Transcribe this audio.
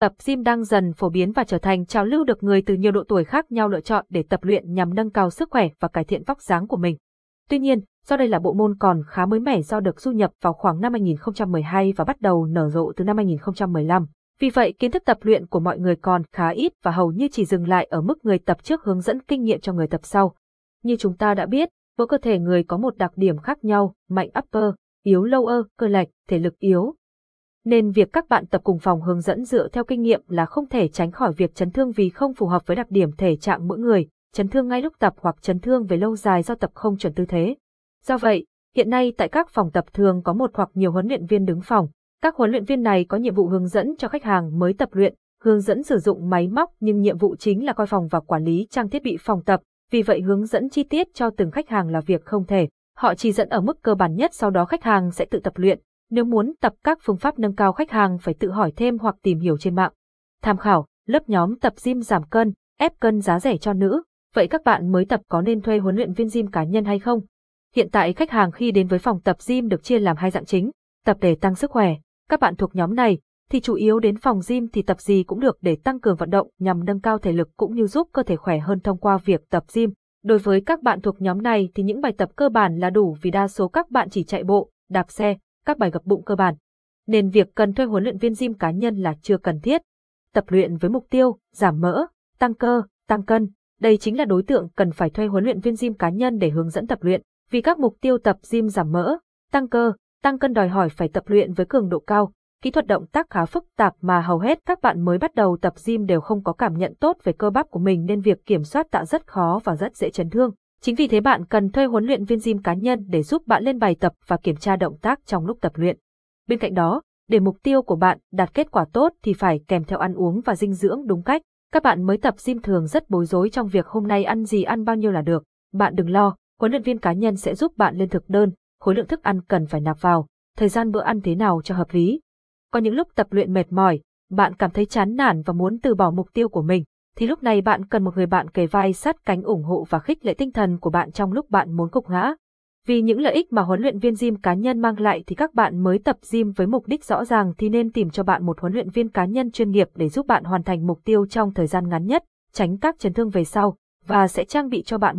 Tập gym đang dần phổ biến và trở thành trào lưu được người từ nhiều độ tuổi khác nhau lựa chọn để tập luyện nhằm nâng cao sức khỏe và cải thiện vóc dáng của mình. Tuy nhiên, do đây là bộ môn còn khá mới mẻ do được du nhập vào khoảng năm 2012 và bắt đầu nở rộ từ năm 2015. Vì vậy, kiến thức tập luyện của mọi người còn khá ít và hầu như chỉ dừng lại ở mức người tập trước hướng dẫn kinh nghiệm cho người tập sau. Như chúng ta đã biết, mỗi cơ thể người có một đặc điểm khác nhau, mạnh upper, yếu lower, cơ lệch, thể lực yếu, nên việc các bạn tập cùng phòng hướng dẫn dựa theo kinh nghiệm là không thể tránh khỏi việc chấn thương vì không phù hợp với đặc điểm thể trạng mỗi người, chấn thương ngay lúc tập hoặc chấn thương về lâu dài do tập không chuẩn tư thế. Do vậy, hiện nay tại các phòng tập thường có một hoặc nhiều huấn luyện viên đứng phòng. Các huấn luyện viên này có nhiệm vụ hướng dẫn cho khách hàng mới tập luyện, hướng dẫn sử dụng máy móc nhưng nhiệm vụ chính là coi phòng và quản lý trang thiết bị phòng tập, vì vậy hướng dẫn chi tiết cho từng khách hàng là việc không thể. Họ chỉ dẫn ở mức cơ bản nhất sau đó khách hàng sẽ tự tập luyện, nếu muốn tập các phương pháp nâng cao khách hàng phải tự hỏi thêm hoặc tìm hiểu trên mạng. Tham khảo, lớp nhóm tập gym giảm cân, ép cân giá rẻ cho nữ. Vậy các bạn mới tập có nên thuê huấn luyện viên gym cá nhân hay không? Hiện tại khách hàng khi đến với phòng tập gym được chia làm hai dạng chính, tập để tăng sức khỏe. Các bạn thuộc nhóm này thì chủ yếu đến phòng gym thì tập gì cũng được để tăng cường vận động nhằm nâng cao thể lực cũng như giúp cơ thể khỏe hơn thông qua việc tập gym. Đối với các bạn thuộc nhóm này thì những bài tập cơ bản là đủ vì đa số các bạn chỉ chạy bộ, đạp xe, các bài gập bụng cơ bản. Nên việc cần thuê huấn luyện viên gym cá nhân là chưa cần thiết. Tập luyện với mục tiêu giảm mỡ, tăng cơ, tăng cân, đây chính là đối tượng cần phải thuê huấn luyện viên gym cá nhân để hướng dẫn tập luyện, vì các mục tiêu tập gym giảm mỡ, tăng cơ, tăng cân đòi hỏi phải tập luyện với cường độ cao, kỹ thuật động tác khá phức tạp mà hầu hết các bạn mới bắt đầu tập gym đều không có cảm nhận tốt về cơ bắp của mình nên việc kiểm soát tạ rất khó và rất dễ chấn thương. Chính vì thế bạn cần thuê huấn luyện viên gym cá nhân để giúp bạn lên bài tập và kiểm tra động tác trong lúc tập luyện. Bên cạnh đó, để mục tiêu của bạn đạt kết quả tốt thì phải kèm theo ăn uống và dinh dưỡng đúng cách. Các bạn mới tập gym thường rất bối rối trong việc hôm nay ăn gì ăn bao nhiêu là được. Bạn đừng lo, huấn luyện viên cá nhân sẽ giúp bạn lên thực đơn, khối lượng thức ăn cần phải nạp vào, thời gian bữa ăn thế nào cho hợp lý. Có những lúc tập luyện mệt mỏi, bạn cảm thấy chán nản và muốn từ bỏ mục tiêu của mình, thì lúc này bạn cần một người bạn kề vai sát cánh ủng hộ và khích lệ tinh thần của bạn trong lúc bạn muốn gục ngã. Vì những lợi ích mà huấn luyện viên gym cá nhân mang lại thì các bạn mới tập gym với mục đích rõ ràng thì nên tìm cho bạn một huấn luyện viên cá nhân chuyên nghiệp để giúp bạn hoàn thành mục tiêu trong thời gian ngắn nhất, tránh các chấn thương về sau, và sẽ trang bị cho bạn